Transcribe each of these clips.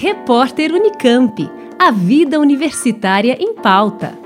Repórter Unicamp. A vida universitária em pauta.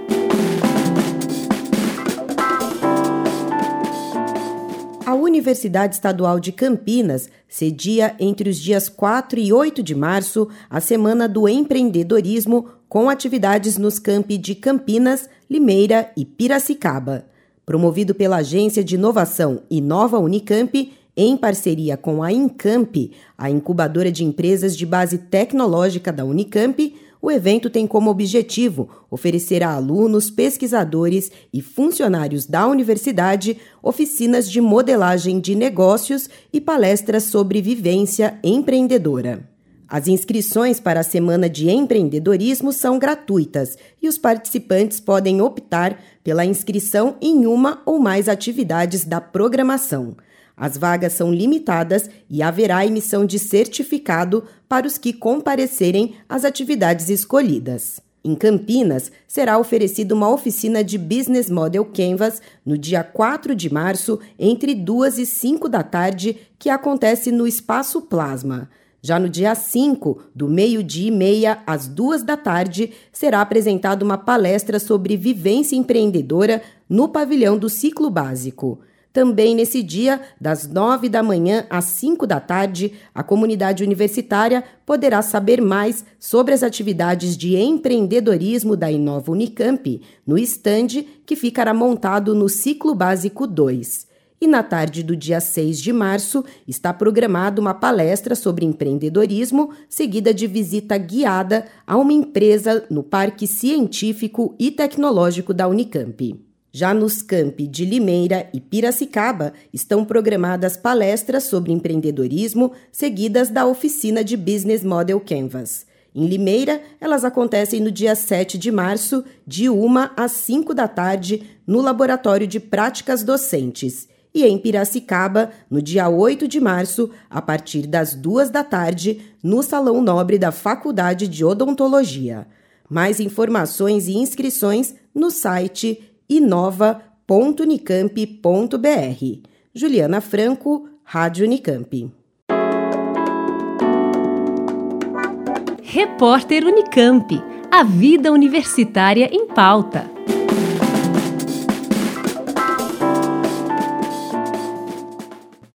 A Universidade Estadual de Campinas cedia entre os dias 4 e 8 de março a Semana do Empreendedorismo com atividades nos campi de Campinas, Limeira e Piracicaba. Promovido pela Agência de Inovação Inova Unicamp, em parceria com a Incamp, a incubadora de empresas de base tecnológica da Unicamp, o evento tem como objetivo oferecer a alunos, pesquisadores e funcionários da universidade oficinas de modelagem de negócios e palestras sobre vivência empreendedora. As inscrições para a Semana de Empreendedorismo são gratuitas e os participantes podem optar pela inscrição em uma ou mais atividades da programação. As vagas são limitadas e haverá emissão de certificado para os que comparecerem às atividades escolhidas. Em Campinas, será oferecida uma oficina de Business Model Canvas no dia 4 de março, entre 2 e 5 da tarde, que acontece no Espaço Plasma. Já no dia 5, do meio-dia e meia às duas da tarde, será apresentada uma palestra sobre vivência empreendedora no pavilhão do ciclo básico. Também nesse dia, das nove da manhã às cinco da tarde, a comunidade universitária poderá saber mais sobre as atividades de empreendedorismo da Inova Unicamp no estande que ficará montado no Ciclo Básico 2. E na tarde do dia 6 de março está programada uma palestra sobre empreendedorismo, seguida de visita guiada a uma empresa no Parque Científico e Tecnológico da Unicamp. Já nos campi de Limeira e Piracicaba estão programadas palestras sobre empreendedorismo, seguidas da oficina de Business Model Canvas. Em Limeira, elas acontecem no dia 7 de março, de 1 às 5 da tarde, no Laboratório de Práticas Docentes. E em Piracicaba, no dia 8 de março, a partir das 2 da tarde, no Salão Nobre da Faculdade de Odontologia. Mais informações e inscrições no site inova.unicamp.br. Juliana Franco, Rádio Unicamp. Repórter Unicamp. A vida universitária em pauta.